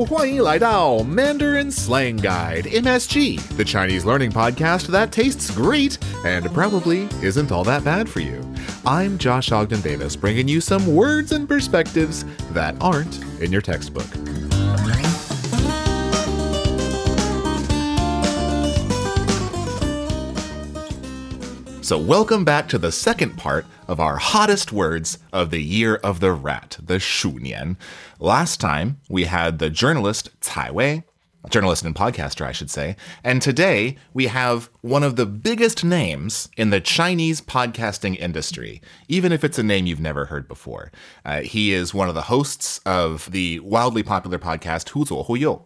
Hello，欢迎来到 Mandarin Slang Guide MSG, the Chinese learning podcast that tastes great and probably isn't all that bad for you. I'm Josh Ogden Davis, bringing you some words and perspectives that aren't in your textbook. So, welcome back to the second part of our hottest words of the year of the rat, the Shunian. Last time, we had the journalist Cai Wei, journalist and podcaster, I should say. And today, we have one of the biggest names in the Chinese podcasting industry, even if it's a name you've never heard before. Uh, he is one of the hosts of the wildly popular podcast Hu Zuo Hu You.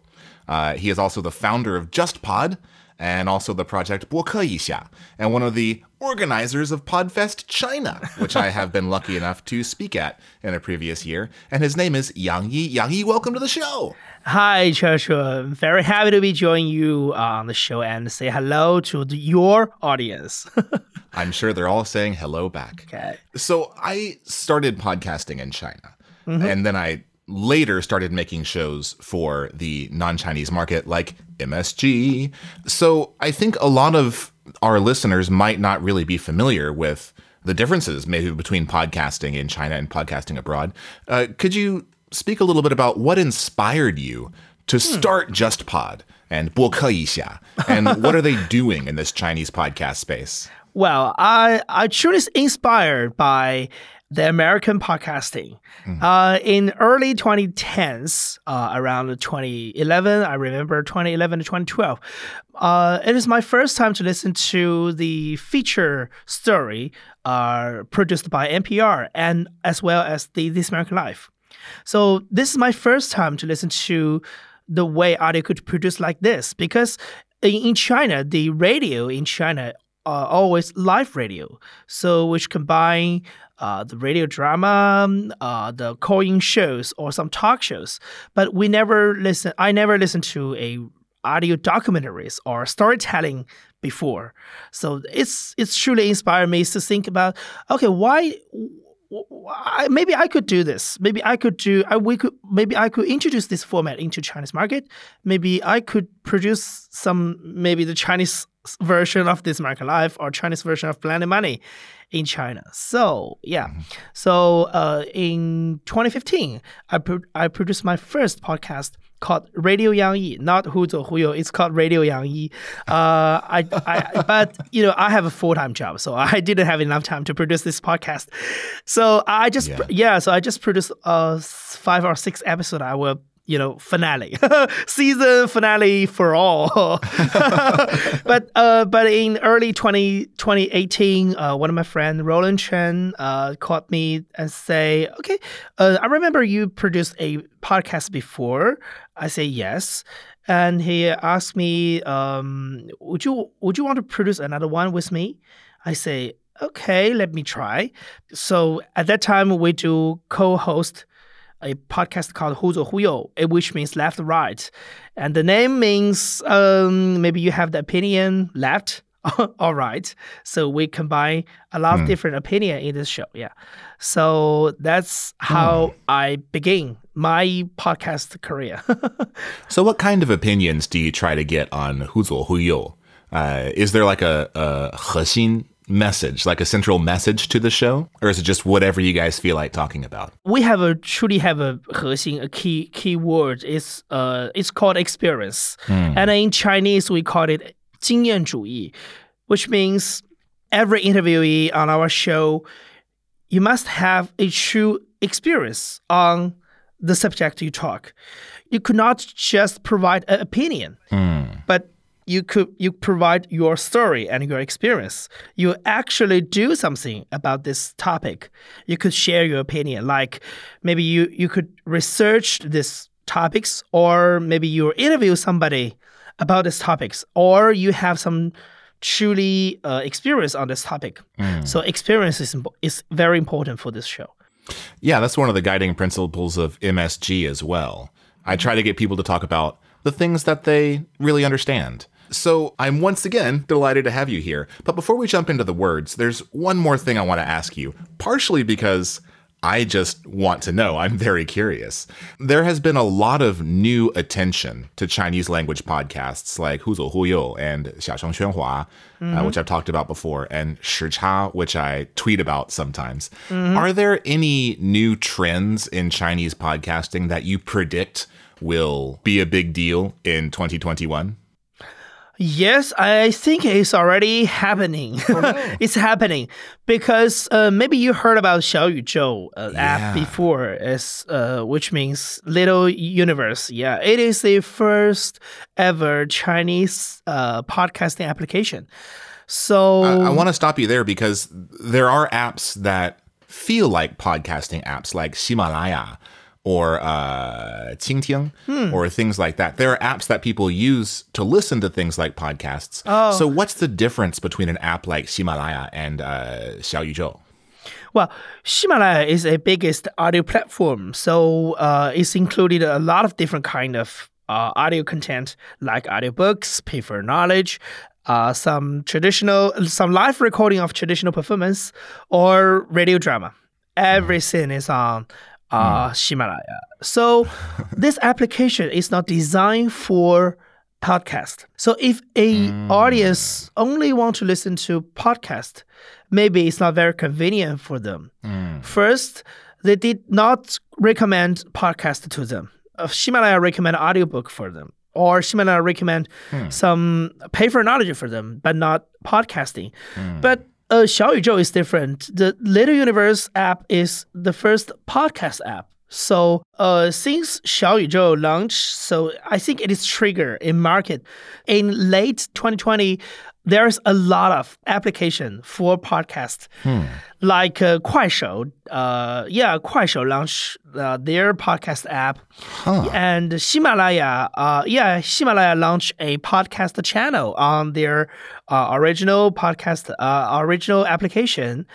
Uh, he is also the founder of JustPod and also the project 播客一下, and one of the organizers of Podfest China, which I have been lucky enough to speak at in a previous year. And his name is Yang Yi. Yang Yi, welcome to the show. Hi, Joshua. I'm very happy to be joining you on the show and say hello to the, your audience. I'm sure they're all saying hello back. Okay. So I started podcasting in China, and then I later started making shows for the non Chinese market, like MSG. So I think a lot of our listeners might not really be familiar with the differences maybe between podcasting in China and podcasting abroad. Uh, could you speak a little bit about what inspired you to hmm. start hmm. JustPod and 播客一下, and what are they doing in this Chinese podcast space? Well, I I truly inspired by the American podcasting. Uh, in early 2010s, uh, around 2011, I remember 2011 to 2012. Uh, it is my first time to listen to the feature story uh, produced by NPR and as well as the This American Life. So this is my first time to listen to the way audio could produce like this because in, in China, the radio in China are always live radio, so which combine uh, the radio drama, uh, the call-in shows, or some talk shows. But we never listen. I never listened to a audio documentaries or storytelling before. So it's it's truly inspired me to think about okay, why I, maybe I could do this. Maybe I could do. I, we could. Maybe I could introduce this format into Chinese market. Maybe I could produce some. Maybe the Chinese version of This American Life or Chinese version of Planet Money in China. So yeah. So uh, in 2015, I pro- I produced my first podcast called Radio Yang Yi, not Hu Zuo Hu You. It's called Radio Yang Yi. Uh, I, I, but you know, I have a full time job, so I didn't have enough time to produce this podcast. So I just, Yeah. yeah, so I just produced uh five or six episodes. I will. You know, finale, season finale for all. but uh, but in early 20, 2018, uh, one of my friends, Roland Chen, uh, called me and say, "Okay, uh, I remember you produced a podcast before." I say yes, and he asked me, um, "Would you would you want to produce another one with me?" I say, "Okay, let me try." So at that time, we do co-host a podcast called Huzo Who eh, which means left right, and the name means um, maybe you have the opinion left or right. So we combine a lot mm. of hmm. different opinion in this show. Yeah, so that's hmm. how mm. I begin my podcast career. so what kind of opinions do you try to get on Huzo Who uh, Is there like a, a 核心 message, like a central message to the show, or is it just whatever you guys feel like talking about? we have a truly have a 核心 a key key word is uh it's called experience and in chinese we call it 经验主义 which means every interviewee on our show you must have a true experience on the subject you talk you could not just provide an opinion but you could you provide your story and your experience. You actually do something about this topic. You could share your opinion like maybe you you could research these topics or maybe you interview somebody about these topics or you have some truly uh, experience on this topic. So experience is, is very important for this show. Yeah, that's one of the guiding principles of MSG as well. I try to get people to talk about the things that they really understand. So I'm once again delighted to have you here. But before we jump into the words, there's one more thing I want to ask you, partially because I just want to know. I'm very curious. There has been a lot of new attention to Chinese language podcasts like Hu Zuo Hu You and Xiaosheng Xuanhua, uh, which I've talked about before, and Shicha, which I tweet about sometimes. Are there any new trends in Chinese podcasting that you predict will be a big deal in 2021? Yes, I think it's already happening. it's happening because uh, maybe you heard about Xiao Yuzhou uh, app before, as uh, which means little universe. Yeah, it is the first ever Chinese uh, podcasting application. So I, I want to stop you there because there are apps that feel like podcasting apps, like Himalaya or uh, Qingting or things like that. There are apps that people use to listen to things like podcasts. So, what's the difference between an app like Himalaya and uh, Xiao Yuzhou? Well, Himalaya is a biggest audio platform, so uh, it's included a lot of different kind of uh, audio content like audiobooks, pay for knowledge, uh, some traditional, some live recording of traditional performance, or radio drama. Everything is on uh, Himalaya. So this application is not designed for podcast. So if a audience only want to listen to podcast, maybe it's not very convenient for them. First, they did not recommend podcast to them. Uh, Himalaya recommend audiobook for them. Or Himalaya recommend some pay for knowledge for them, but not podcasting. But uh, Xiao Yuzhou is different. The Little Universe app is the first podcast app. So uh, since Xiao Yuzhou launched, so I think it is trigger in market. In late 2020, there's a lot of application for podcast, like uh, Kuaishou. Uh, yeah, Kuaishou launched uh, their podcast app, and Himalaya. Uh, yeah, Himalaya launched a podcast channel on their uh, original podcast, uh, original application,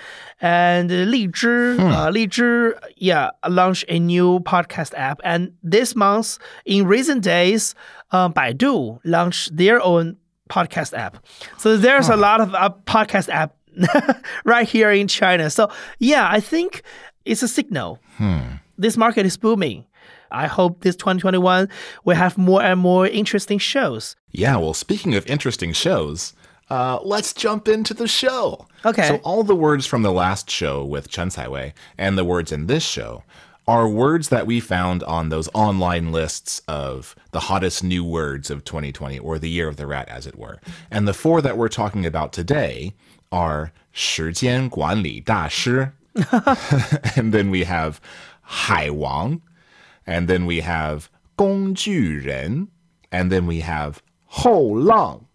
and Lizhi, uh, Lizhi, yeah, launched a new podcast app. And this month, in recent days, uh, Baidu launched their own podcast app. So there's a lot of uh, podcast app right here in China. So yeah, I think it's a signal. This market is booming. I hope this 2021 will have more and more interesting shows. Yeah, well, speaking of interesting shows, uh, let's jump into the show. Okay. So, all the words from the last show with Chen Caiwei and the words in this show are words that we found on those online lists of the hottest new words of 2020 or the year of the rat, as it were. And the four that we're talking about today are 时间管理大师, and then we have 海王, and then we have 工具人, and then we have 后浪.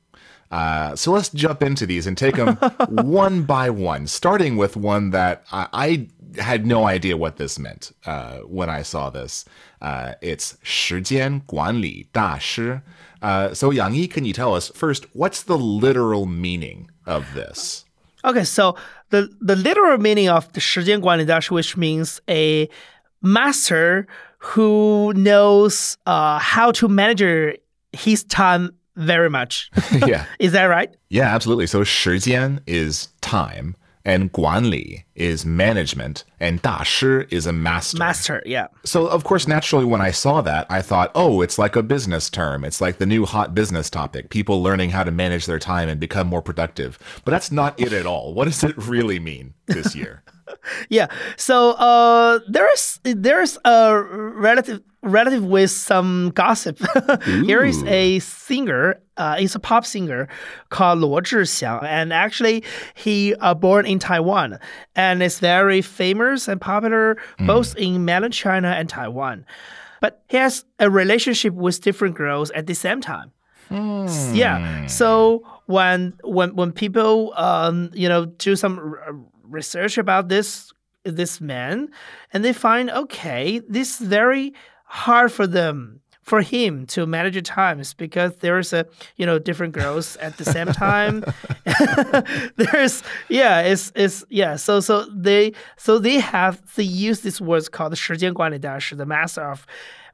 Uh, so let's jump into these and take them one by one, starting with one that I, I had no idea what this meant uh, when I saw this. Uh, it's 时间管理大师. Uh, so Yang Yi, can you tell us first what's the literal meaning of this? Okay, so the, the literal meaning of the 时间管理大师, which means a master who knows uh, how to manage his time very much. yeah, Is that right? yeah, absolutely. So 时间 is time, and guanli is management, and Da Shi is a master. Master, yeah. So, of course, naturally, when I saw that, I thought, oh, it's like a business term. It's like the new hot business topic people learning how to manage their time and become more productive. But that's not it at all. What does it really mean this year? yeah. So, uh, there's, there's a relative relative with some gossip. Here is a singer. Uh, he's a pop singer called Luo Zhixiang, and actually he uh, born in Taiwan and is very famous and popular both in mainland China and Taiwan. But he has a relationship with different girls at the same time. Yeah. So when when when people um you know do some r- research about this this man and they find okay this very hard for them for him to manage the times because there's a you know different girls at the same time there's yeah it's it's yeah so so they so they have they use this words called 时间管理大师 the master of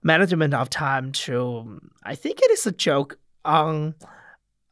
management of time to i think it is a joke on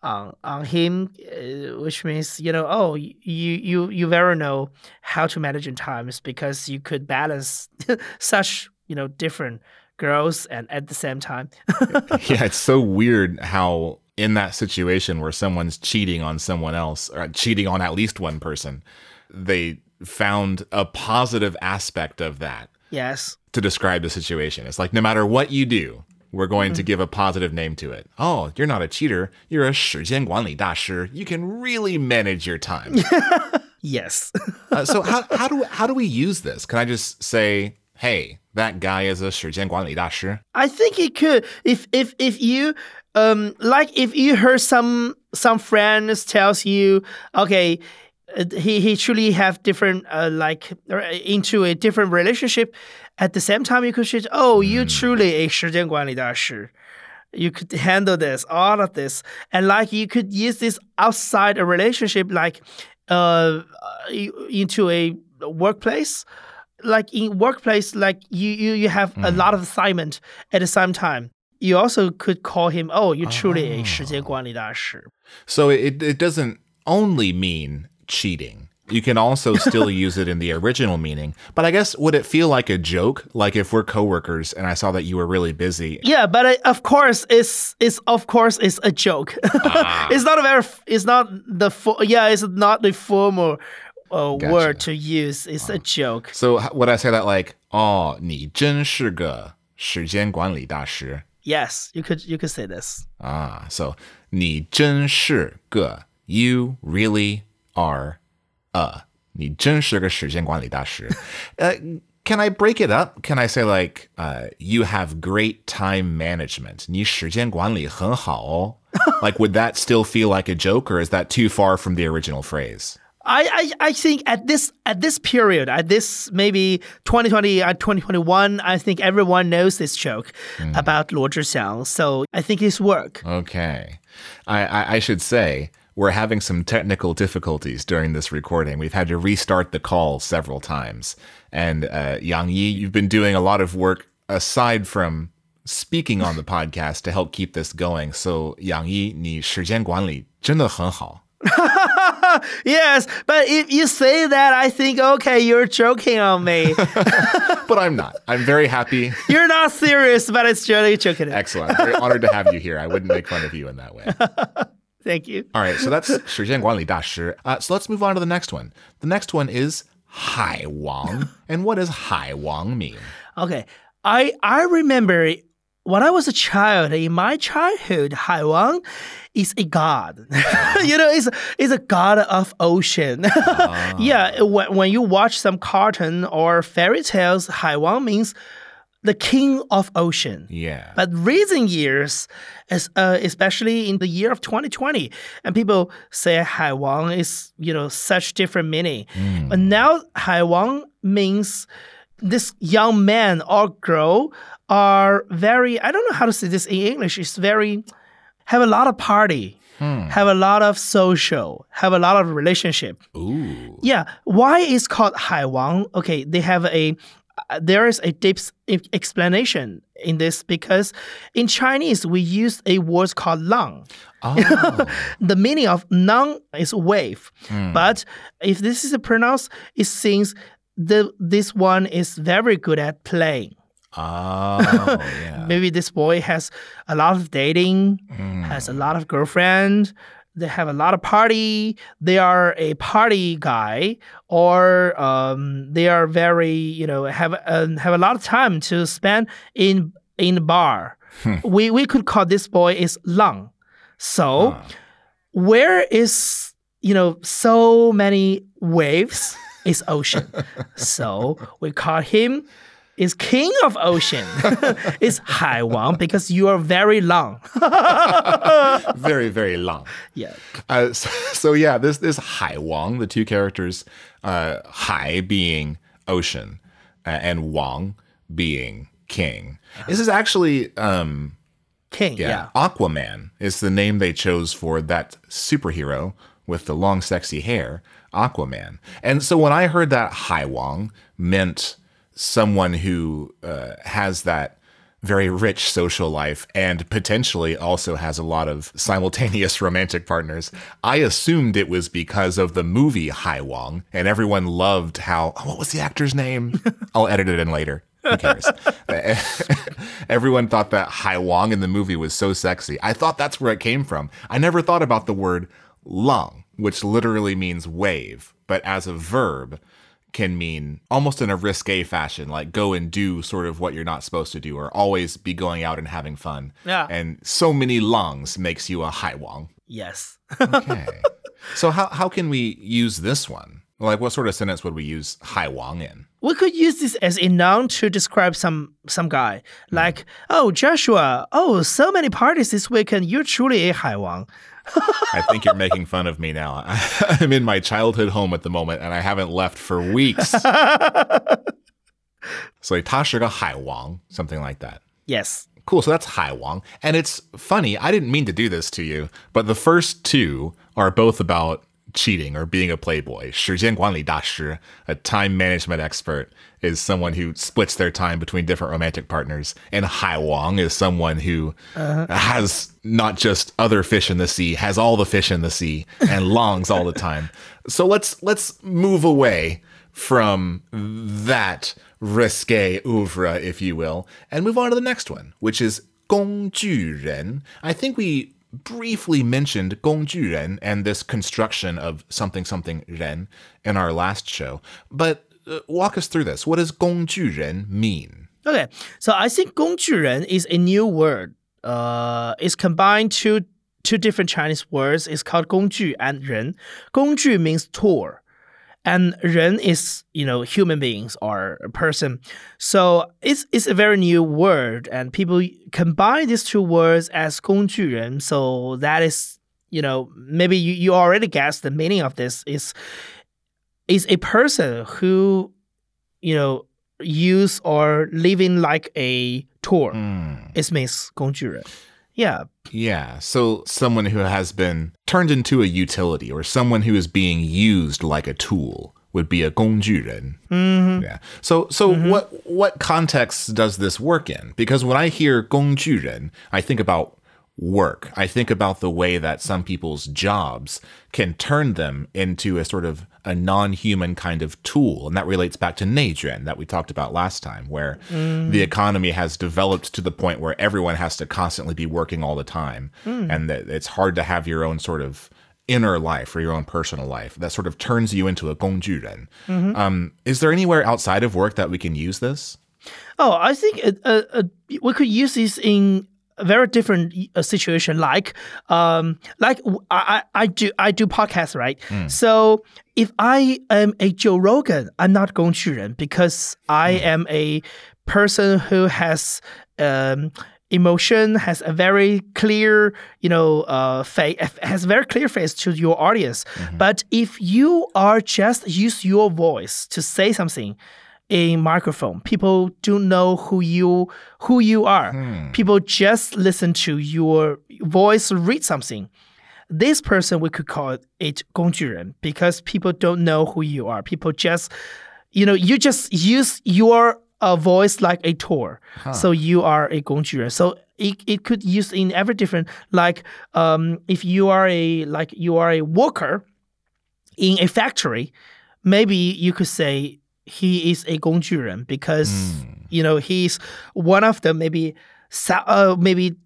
on on him, uh, which means you know, oh, you you you very know how to manage your times because you could balance such you know different girls and at the same time. yeah, it's so weird how in that situation where someone's cheating on someone else or cheating on at least one person, they found a positive aspect of that yes. to describe the situation. It's like no matter what you do, we're going to give a positive name to it. Oh, you're not a cheater. You're a 时间管理大师. You can really manage your time. Yes. Uh, so how, how do how do we use this? Can I just say, hey, that guy is a 时间管理大师? I think it could if if if you um like if you heard some some friends tells you okay uh, he he truly have different uh, like uh, into a different relationship at the same time you could say oh you truly a 时间管理大师 you could handle this all of this and like you could use this outside a relationship like uh into a workplace like in workplace like you you, you have a lot of assignment at the same time you also could call him oh you're truly a 时间管理大师 So it it doesn't only mean cheating. You can also still use it in the original meaning. But I guess would it feel like a joke? Like if we're coworkers and I saw that you were really busy. Yeah, but uh, of course, it's it's of course it's a joke. it's not a very it's not the fo- yeah it's not the formal uh, Gotcha. word to use. It's a joke. So h- would I say that like, oh, 你真是个时间管理大师 Yes, you could you could say this. Ah, so 你真是个 you really are a 你真是个时间管理大师 uh, Can I break it up? Can I say like uh, you have great time management? 你时间管理很好哦 like would that still feel like a joke or is that too far from the original phrase? I, I, I think at this at this period, at this maybe 2020 2021, uh, I think everyone knows this joke mm. about Luo Zhixiang. So I think it's work. Okay. I, I, I should say we're having some technical difficulties during this recording. We've had to restart the call several times. And uh, Yang Yi, you've been doing a lot of work aside from speaking on the podcast to help keep this going. So Yang Yi, 你时间管理真的很好。yes, but if you say that, I think okay, you're joking on me. But I'm not. I'm very happy. you're not serious, but it's really joking. Excellent. I'm very honored to have you here. I wouldn't make fun of you in that way. Thank you. All right, so that's 时间管理大师. Uh, so let's move on to the next one. The next one is 海王. and what does 海王 mean? Okay, I I remember when I was a child in my childhood, Haiwang is a god. you know, it's it's a god of ocean. yeah, when, when you watch some cartoon or fairy tales, Haiwang means the king of ocean. Yeah. But recent years, as, uh, especially in the year of 2020, and people say Haiwang is, you know, such different meaning. But now Haiwang means this young man or girl are very, I don't know how to say this in English, it's very, have a lot of party, have a lot of social, have a lot of relationship. Ooh. Yeah, why is called Haiwang? Okay, they have a uh, there is a deep explanation in this because in Chinese we use a word called lang. Oh. The meaning of lang is wave, but if this is pronounced, it seems the this one is very good at playing. Oh, yeah. Maybe this boy has a lot of dating, has a lot of girlfriend. They have a lot of party. They are a party guy, or um, they are very, you know, have uh, have a lot of time to spend in in the bar. we we could call this boy is Lang. So, where is you know so many waves is ocean. so we call him is king of ocean. is Hai Wang because you are very long. very, very long. yeah. Uh, so, so yeah, this this Hai Wang, the two characters, uh, Hai being ocean uh, and Wang being king. This is actually um, King. yeah, Yeah. Aquaman is the name they chose for that superhero with the long, sexy hair, Aquaman. And so when I heard that Hai Wang meant someone who uh, has that very rich social life and potentially also has a lot of simultaneous romantic partners. I assumed it was because of the movie Hai Wang, and everyone loved how. Oh, what was the actor's name? I'll edit it in later. Who cares? everyone thought that Hai Wang in the movie was so sexy. I thought that's where it came from. I never thought about the word lang, which literally means wave, but as a verb, can mean almost in a risque fashion, like go and do sort of what you're not supposed to do, or always be going out and having fun. Yeah. And so many lungs makes you a hai wang. Yes. Okay. so how how can we use this one? Like what sort of sentence would we use hai wang in? we could use this as a noun to describe some some guy mm. like oh Joshua oh so many parties this weekend you're truly a Haiwang. I think you're making fun of me now. I'm in my childhood home at the moment and I haven't left for weeks. so ta a Haiwang, something like that. Yes. Cool. So that's Haiwang. And it's funny, I didn't mean to do this to you, but the first two are both about cheating or being a playboy. 时间管理大师, a time management expert, is someone who splits their time between different romantic partners. And Hai Wang is someone who has not just other fish in the sea, has all the fish in the sea and longs all the time. So let's let's move away from that risque oeuvre, if you will, and move on to the next one, which is 工具人. I think we briefly mentioned Gongju and this construction of something something Ren in our last show, but uh, walk us through this. What does Gongju mean? Okay, so I think Gongju is a new word. Uh, it's combined two two different Chinese words. It's called Gongju and Ren. Gongju means tour and 人 is you know human beings or a person. So it's it's a very new word, and people combine these two words as 工具人. So that is you know maybe you, you already guessed the meaning of this is is a person who you know use or living like a tour. It means 工具人. yeah. Yeah. So someone who has been turned into a utility or someone who is being used like a tool would be a gongjuren. Mm-hmm. Yeah. So so mm-hmm. what what context does this work in? Because when I hear gongjuren, I think about work. I think about the way that some people's jobs can turn them into a sort of a non-human kind of tool and that relates back to Nadrin that we talked about last time where mm. the economy has developed to the point where everyone has to constantly be working all the time mm. and that it's hard to have your own sort of inner life or your own personal life that sort of turns you into a gongjuren. Mm-hmm. Um, is there anywhere outside of work that we can use this? Oh, I think uh, uh, uh we could use this in very different uh, situation. Like, um, like I, I do I do podcasts, right? Mm. So if I am a Joe Rogan, I'm not Gong run because I mm. am a person who has um, emotion, has a very clear, you know, uh, face, has very clear face to your audience. Mm-hmm. But if you are just use your voice to say something, a microphone. People don't know who you who you are. Hmm. People just listen to your voice, read something. This person we could call it gongjuren because people don't know who you are. People just, you know, you just use your uh, voice like a tour. Huh. So you are a gongjuren. So it, it could use in every different like um, if you are a like you are a worker in a factory, maybe you could say he is a Gongjuren because mm. you know he's one of the maybe uh, maybe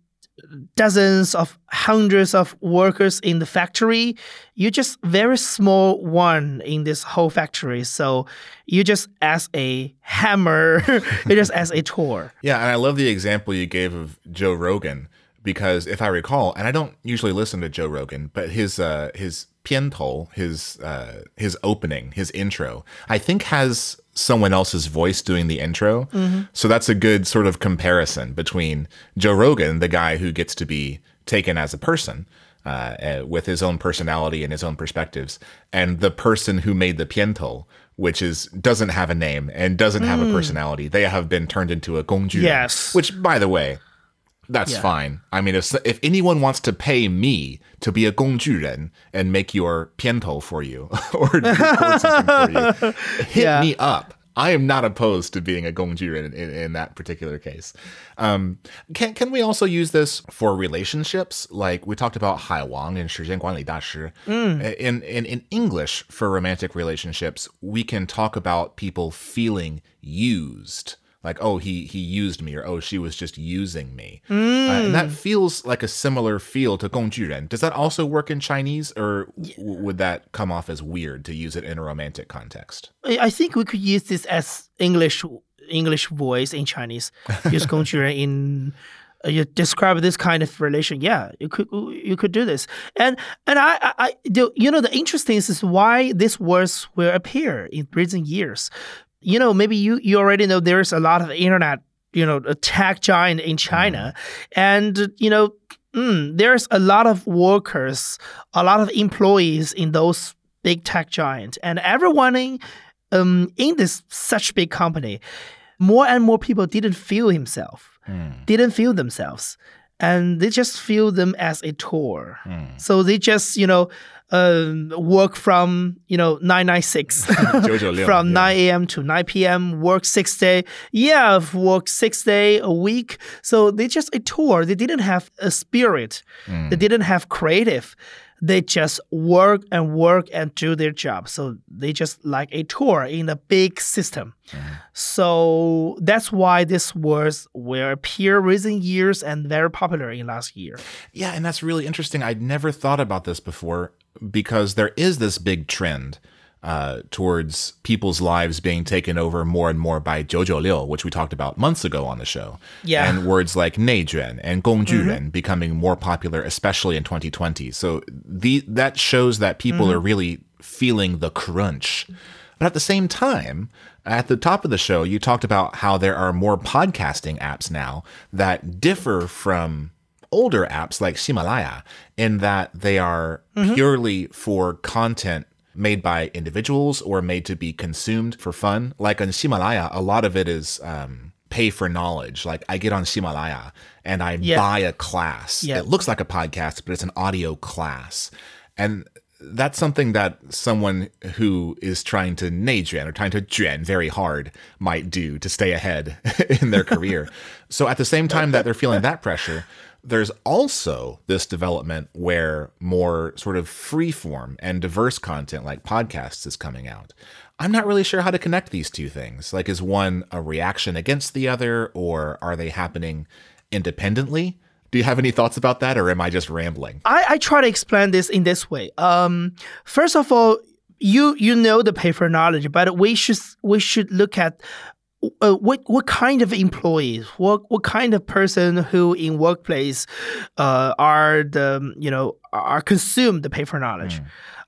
dozens of hundreds of workers in the factory. You're just very small one in this whole factory. So you just as a hammer, you just as a tour. Yeah, and I love the example you gave of Joe Rogan because if I recall, and I don't usually listen to Joe Rogan, but his uh, his piantou, his uh, his opening, his intro, I think has someone else's voice doing the intro. Mm-hmm. So that's a good sort of comparison between Joe Rogan, the guy who gets to be taken as a person uh, uh with his own personality and his own perspectives, and the person who made the piantou, which is doesn't have a name and doesn't have a mm. personality. They have been turned into a gongju. Yes. Which, by the way, that's yeah. fine. I mean, if if anyone wants to pay me to be a gongjuren and make your piantou for you or record something for you, hit yeah. me up. I am not opposed to being a gongjuren in, in, in that particular case. Um, can can we also use this for relationships? Like we talked about Hai Wang and Shijian Guanli mm. In, in in English for romantic relationships, we can talk about people feeling used like oh he he used me or oh she was just using me. Mm. uh, and that mm. feels like a similar feel to gongjuren. Does that also work in chinese or w- would that come off as weird to use it in a romantic context? I think we could use this as english english voice in chinese. Use gongjuren in uh, you describe this kind of relation. Yeah you could you could do this. And and i i, do you know the interesting is why these words will appear in recent years. You know, maybe you you already know there's a lot of internet, you know, a tech giant in China, and you know. Mm, there's a lot of workers, a lot of employees in those big tech giants, and everyone in um, in this such big company, more and more people didn't feel himself, didn't feel themselves, and they just feel them as a tour. So they just you know um, work from you know nine nine six from yeah. nine a.m. to nine p.m. Work six day, yeah, work six day a week. So they just a tour. They didn't have a spirit. They didn't have creative they just work and work and do their job. So they just like a tour in a big system. So that's why these words will appear recent years and very popular in last year. Yeah, and that's really interesting. I'd never thought about this before because there is this big trend uh, towards people's lives being taken over more and more by jiujiuliu, which we talked about months ago on the show. Yeah. And words like Neijuan and Gongjuren mm-hmm. becoming more popular, especially in 2020. So the, that shows that people mm-hmm. are really feeling the crunch. But at the same time, at the top of the show, you talked about how there are more podcasting apps now that differ from older apps like Himalaya in that they are mm-hmm. purely for content made by individuals or made to be consumed for fun. Like on Himalaya, a lot of it is um, pay for knowledge. Like I get on Himalaya and I yeah. buy a class. Yeah. It looks like a podcast, but it's an audio class. And that's something that someone who is trying to neijuan or trying to juan very hard might do to stay ahead in their career. so at the same time that they're feeling that pressure, there's also this development where more sort of free form and diverse content like podcasts is coming out. I'm not really sure how to connect these two things. Like, is one a reaction against the other, or are they happening independently? Do you have any thoughts about that, or am I just rambling? I, I try to explain this in this way. Um, first of all, you you know the pay for knowledge, but we should we should look at uh, what what kind of employees, what what kind of person who in workplace uh, are the you know are consumed the pay for knowledge.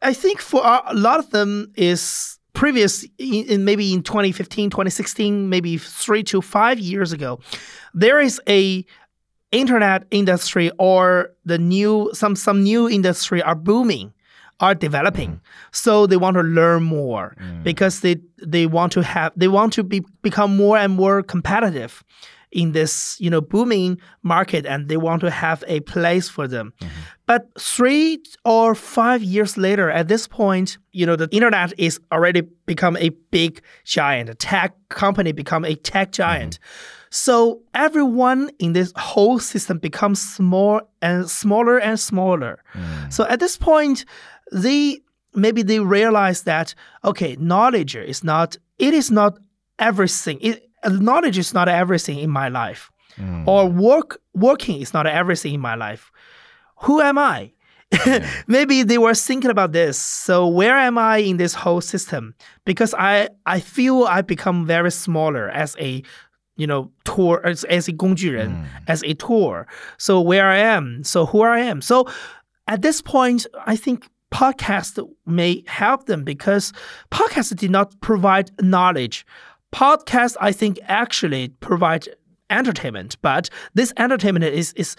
I think for a lot of them is previous in, in maybe in 2015 2016 maybe three to five years ago there is a internet industry or the new some some new industry are booming are developing. Mm-hmm. So they want to learn more mm. because they they want to have they want to be become more and more competitive in this you know booming market and they want to have a place for them. Mm-hmm. But 3 or 5 years later at this point you know the internet is already become a big giant. A tech company become a tech giant. Mm-hmm. So everyone in this whole system becomes small and smaller and smaller. Mm. So at this point, they maybe they realize that okay, knowledge is not it is not everything. It, knowledge is not everything in my life, or work working is not everything in my life. Who am I? maybe they were thinking about this. So where am I in this whole system? Because I I feel I become very smaller as a you know tour as, as a 工具人 as a tour. So where I am, so who I am. So at this point, I think podcast may help them because podcast did not provide knowledge. Podcast, I think, actually provide entertainment, but this entertainment is is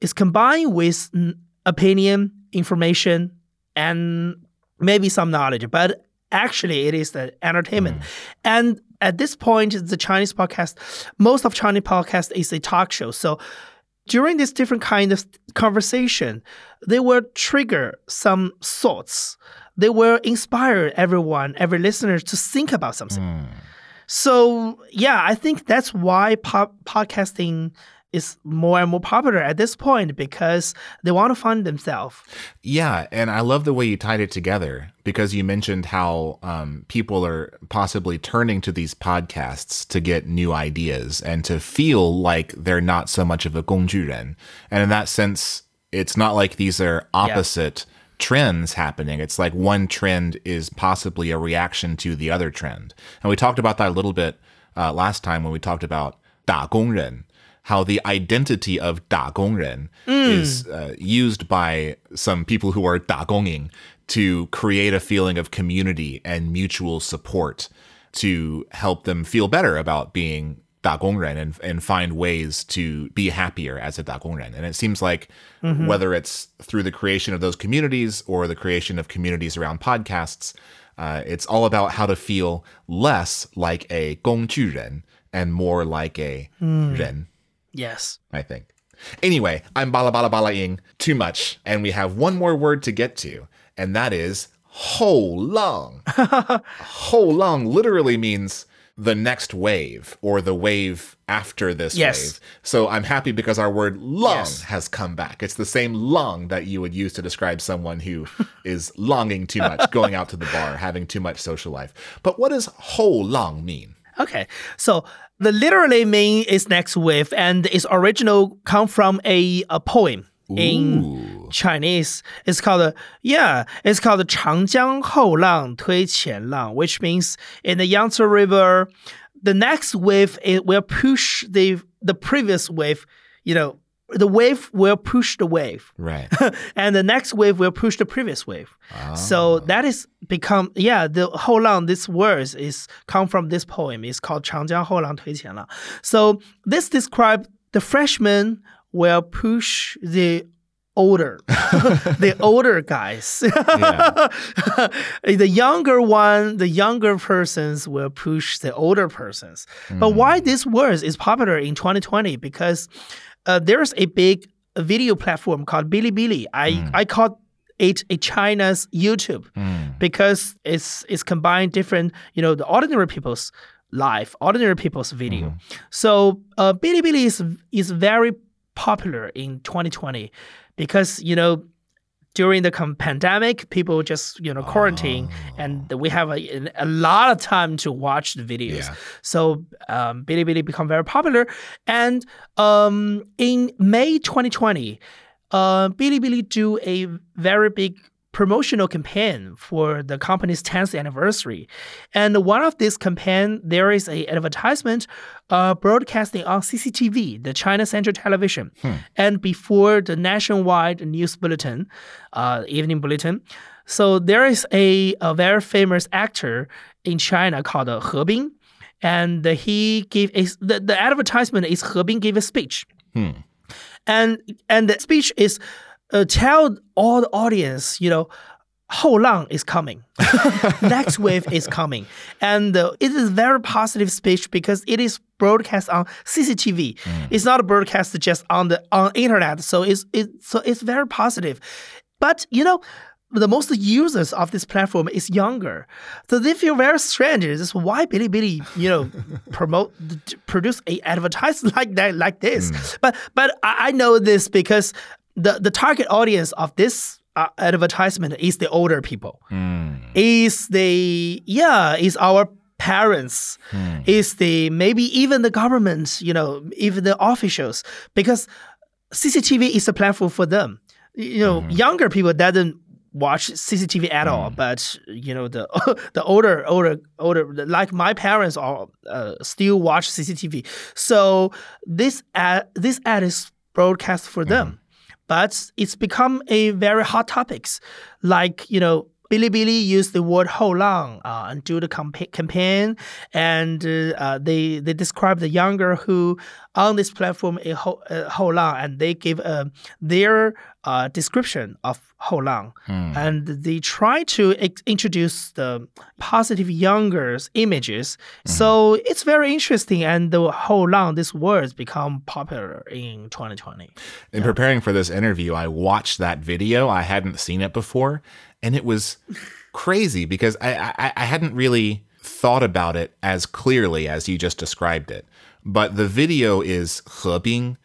is combined with mm, opinion, information, and maybe some knowledge. But actually, it is the entertainment. And at this point, the Chinese podcast, most of Chinese podcast is a talk show. So during this different kind of conversation, they will trigger some thoughts. They will inspire everyone, every listener to think about something. Hmm. So yeah, I think that's why po- podcasting is more and more popular at this point because they want to find themselves. Yeah, and I love the way you tied it together because you mentioned how um, people are possibly turning to these podcasts to get new ideas and to feel like they're not so much of a 工具人. And in that sense, it's not like these are opposite yeah. trends happening. It's like one trend is possibly a reaction to the other trend. And we talked about that a little bit uh, last time when we talked about 打工人 how the identity of 打工人 mm. is uh, used by some people who are 打工营 to create a feeling of community and mutual support to help them feel better about being 打工人 and, and find ways to be happier as a 打工人. And it seems like mm-hmm. whether it's through the creation of those communities or the creation of communities around podcasts, uh, it's all about how to feel less like a 工具人 and more like a mm. 人. Yes. I think. Anyway, I'm bala bala bala balaing too much, and we have one more word to get to, and that is hou lang. hou lang literally means the next wave or the wave after this yes. wave. So I'm happy because our word long yes. has come back. It's the same long that you would use to describe someone who is longing too much, going out to the bar, having too much social life. But what does hou lang mean? Okay, so the literally mean is next with, and its original come from a, a poem Ooh. in Chinese. It's called, yeah, it's called Changjiang Hou Lang Tui Qian Lang, which means in the Yangtze River, the next wave it will push the the previous wave, you know, the wave will push the wave. Right. and the next wave will push the previous wave. Oh. So ah. that is become yeah, the Houlang, this words is come from this poem. It's called Changjiang Houlang Tui Qianlang. So this describes the freshman will push the older the older guys the younger one the younger persons will push the older persons mm. but why this words is popular in 2020 because uh, there's a big video platform called Bilibili. I mm. I call it a China's YouTube mm. because it's it's combined different you know the ordinary people's life, ordinary people's video. Mm. So uh, Bilibili is is very popular in 2020 because you know during the pandemic, people just you know quarantine, oh. and we have a, a lot of time to watch the videos. Yeah. So um, Bilibili become very popular, and um, in May 2020, uh, Bilibili do a very big promotional campaign for the company's 10th anniversary. And one of this campaign, there is a advertisement uh, broadcasting on CCTV, the China Central Television, hmm. and before the nationwide news bulletin, uh, evening bulletin. So there is a, a very famous actor in China called uh, He Bing, and he gave a, the, the advertisement is He Bing gave a speech. Hmm. And and the speech is uh, tell all the audience, you know, Hou Lang is coming. Next wave is coming. And uh, it is very positive speech because it is broadcast on CCTV. Mm. It's not broadcast just on the on internet. So it's it, so it's very positive. But you know, the most users of this platform is younger. So they feel very strange. This is why Bilibili, you know, promote produce a advertise like that like this. Mm. But but I know this because the the target audience of this uh, advertisement is the older people. Mm. Is the yeah is our parents mm. is the maybe even the government you know even the officials because CCTV is a platform for them. You know, mm. younger people doesn't watch CCTV at all, hmm. but you know the the older older older like my parents are uh, still watch CCTV. So this ad this ad is broadcast for them. But it's become a very hot topics. Like, you know, Bilibili used the word "hou lang" uh, and do the campa- campaign, and uh, they they describe the younger who on this platform a whole, uh, lang, and they give uh, their uh, description of Hou Lang, hmm. and they try to ex- introduce the positive younger's images. Mm-hmm. So it's very interesting, and the Hou Lang, this words become popular in 2020. In yeah. preparing for this interview, I watched that video. I hadn't seen it before, and it was crazy because I, I, I hadn't really thought about it as clearly as you just described it. But the video is Hebing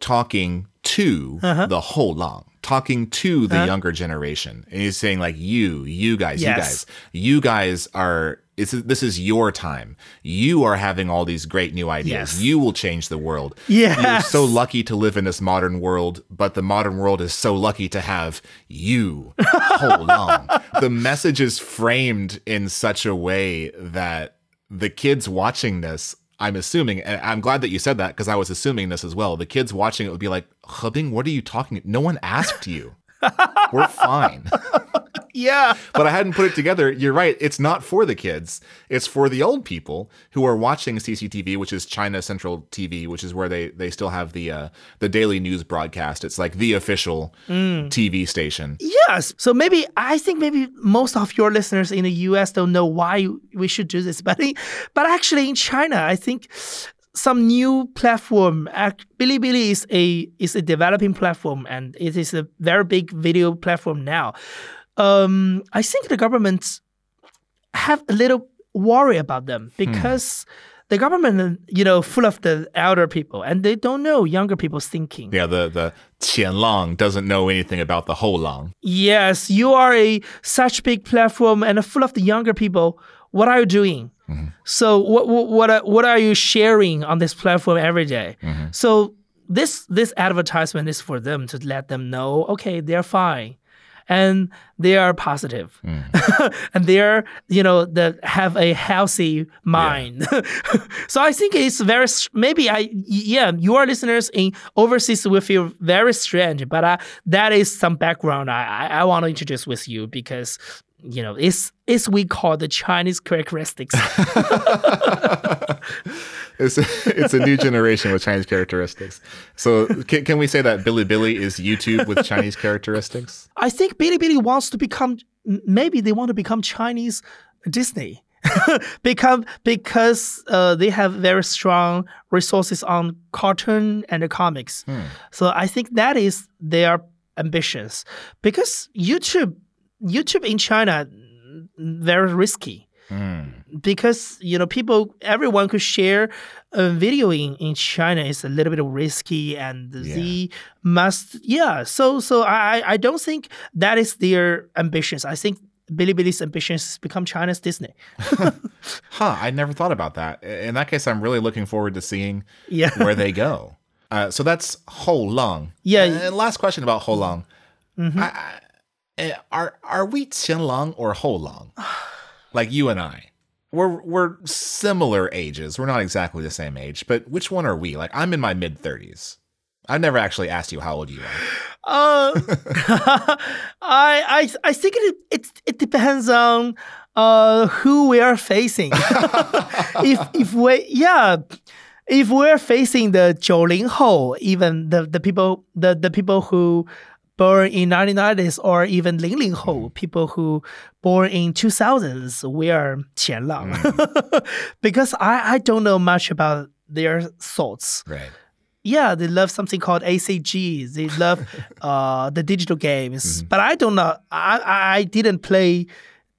talking to Uh-huh. the whole long, talking to the younger generation. And he's saying, like, you, you guys, you guys, you guys are. It's, this is your time. You are having all these great new ideas. Yes. You will change the world. Yes. You're so lucky to live in this modern world, but the modern world is so lucky to have you. Hold on. The message is framed in such a way that the kids watching this, I'm assuming, and I'm glad that you said that because I was assuming this as well. The kids watching it would be like, Hebing, what are you talking? No one asked you. We're fine. Yeah. but I hadn't put it together. You're right. It's not for the kids. It's for the old people who are watching CCTV, which is China Central TV, which is where they they still have the uh, the daily news broadcast. It's like the official TV station. Yes. So maybe I think maybe most of your listeners in the US don't know why we should do this, but but actually in China, I think some new platform. Bilibili is a is a developing platform, and it is a very big video platform now. Um, I think the government have a little worry about them hmm. because. The government, you know, full of the elder people, and they don't know younger people's thinking. Yeah, the the Qianlang doesn't know anything about the Long. Yes, you are a such big platform and full of the younger people. What are you doing? Mm-hmm. So what what what are, what are you sharing on this platform every day? Mm-hmm. So this this advertisement is for them to let them know, okay, they're fine. And they are positive. and they're, you know, that have a healthy mind. so I think it's very, maybe I, yeah, your listeners in overseas will feel very strange, but uh, that is some background I, I, I want to introduce with you because, you know, it's, it's we call the Chinese characteristics. It's it's a new generation with Chinese characteristics. So can, can we say that Bilibili is YouTube with Chinese characteristics? I think Bilibili wants to become maybe they want to become Chinese Disney. become because uh, they have very strong resources on cartoon and comics. So I think that is their ambitions. Because YouTube YouTube in China mm, very risky. Because you know people everyone could share a video in, in China is a little bit risky and the must yeah so so I I- don't think that is their ambitions. I think Bilibili's ambitions is become China's Disney. Huh, I never thought about that. In that case, I'm really looking forward to seeing Yeah. where they go. Uh, so that's hou lang. Yeah. Mm-hmm. And last question about hou lang. I, I, eh, are are we Qianlang or Ho Long? like you and I. We're we're similar ages. We're not exactly the same age, but which one are we? Like I'm in my mid 30s. I've never actually asked you how old you are. Uh, I I I think it it it depends on uh who we are facing. if if we yeah, if we're facing the 90后, even the the people the the people who born in 1990s or even 00后, people who born in 2000s, we are 前浪. because I I don't know much about their thoughts Right. yeah, they love something called ACG. They love uh, the digital games, but I don't know. I I I didn't play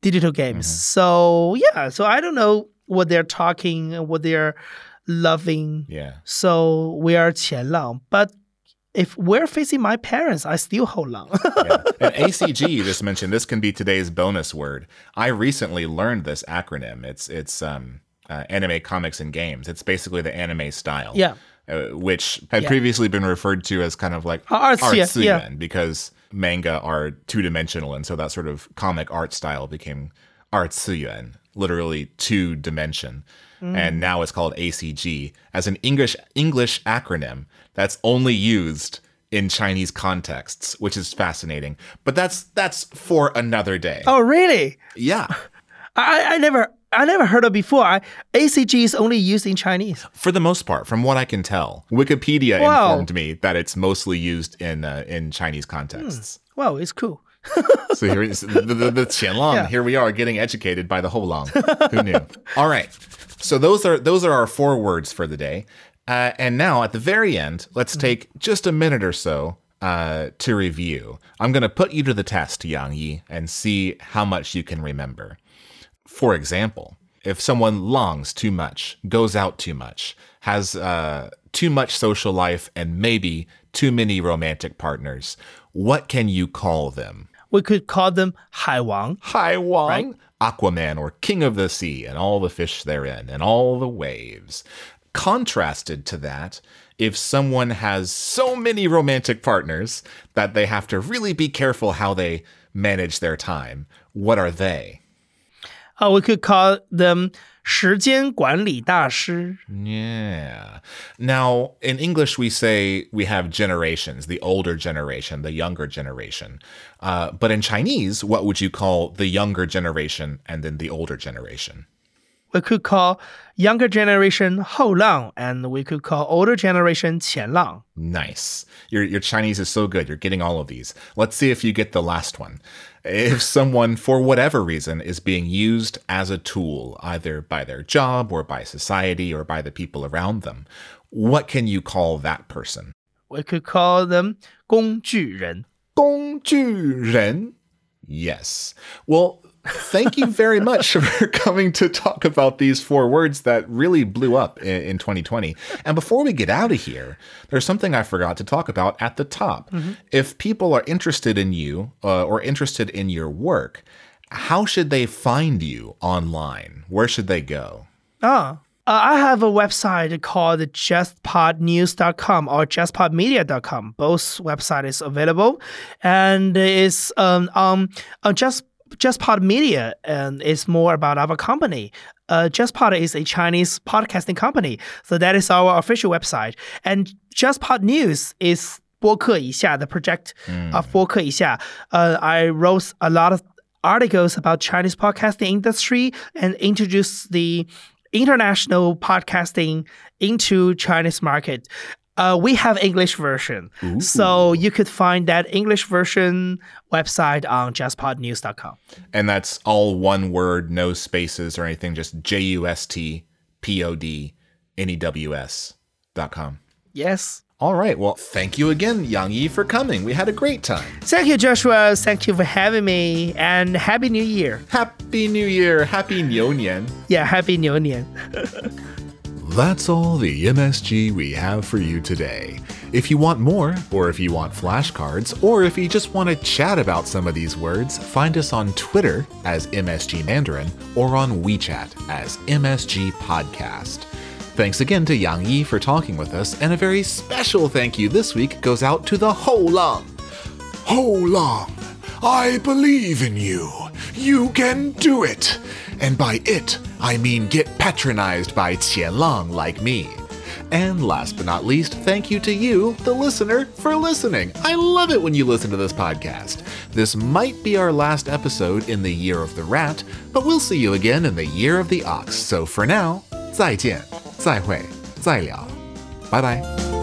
digital games, so yeah. So I don't know what they're talking, what they're loving. Yeah. So we are 前浪, but if we're facing my parents, I still hold on. yeah. And ACG you just mentioned this can be today's bonus word. I recently learned this acronym. It's it's um uh, anime comics and games. It's basically the anime style. Yeah. Uh, which had Yeah. previously been referred to as kind of like Arts, yeah, yeah. because manga are two dimensional, and so that sort of comic art style became erciyuan, literally two dimension. Mm. And now it's called ACG as an English English acronym that's only used in Chinese contexts, which is fascinating. But that's that's for another day. oh, really? Yeah. I I never I never heard of before. I, ACG is only used in Chinese. For the most part, from what I can tell, Wikipedia Wow. informed me that it's mostly used in uh, in Chinese contexts. Wow, it's cool. So here is the, the, the Qianlang. Yeah. Here we are getting educated by the Houlang. Who knew? All right. So those are those are our four words for the day. Uh, and now at the very end, let's take just a minute or so uh, to review. I'm going to put you to the test, Yang Yi, and see how much you can remember. For example, if someone longs too much, goes out too much, has uh, too much social life, and maybe too many romantic partners, what can you call them? We could call them Hai 海王. Hai Wang, Right. Aquaman, or King of the Sea, and all the fish therein, and all the waves. Contrasted to that, if someone has so many romantic partners that they have to really be careful how they manage their time, what are they? Uh, we could call them 时间管理大师. Yeah. Now, in English, we say we have generations the older generation, the younger generation. Uh, but in Chinese, what would you call the younger generation and then the older generation? We could call younger generation 后浪 and we could call older generation 前浪. Nice. Your, your Chinese is so good. You're getting all of these. Let's see if you get the last one. If someone, for whatever reason, is being used as a tool, either by their job or by society or by the people around them, what can you call that person? We could call them 工具人.工具人. Yes. Well, thank you very much for coming to talk about these four words that really blew up in, in 2020. And before we get out of here, there's something I forgot to talk about at the top. If people are interested in you uh, or interested in your work, how should they find you online? Where should they go? Ah. Uh, I have a website called justpodnews.com or justpodmedia.com. Both website is available, and it's um um just JustPod Media and it's more about our company. Uh, JustPod is a Chinese podcasting company, so that is our official website. And JustPod News is 播客以下 the project of 播客以下. Uh, I wrote a lot of articles about Chinese podcasting industry and introduce the international podcasting into Chinese market. Uh, we have English version, so you could find that English version website on justpodnews.com. And that's all one word, no spaces or anything, just J U S T P O D N E W S dot com. Yes. All right. Well, thank you again, Yang Yi, for coming. We had a great time. Thank you, Joshua. Thank you for having me, and Happy New Year. Happy New Year. Happy Niu Nian. Yeah, Happy New Year. That's all the MSG we have for you today. If you want more, or if you want flashcards, or if you just want to chat about some of these words, find us on Twitter as MSG Mandarin or on WeChat as MSG Podcast. Thanks again to Yang Yi for talking with us, and a very special thank you this week goes out to the hou lang. hou lang, I believe in you. You can do it and by it, I mean get patronized by Qianlang like me. And last but not least, thank you to you, the listener, for listening. I love it when you listen to this podcast. This might be our last episode in the Year of the Rat, but we'll see you again in the Year of the Ox. So for now, 再见,再会,再聊. Bye bye.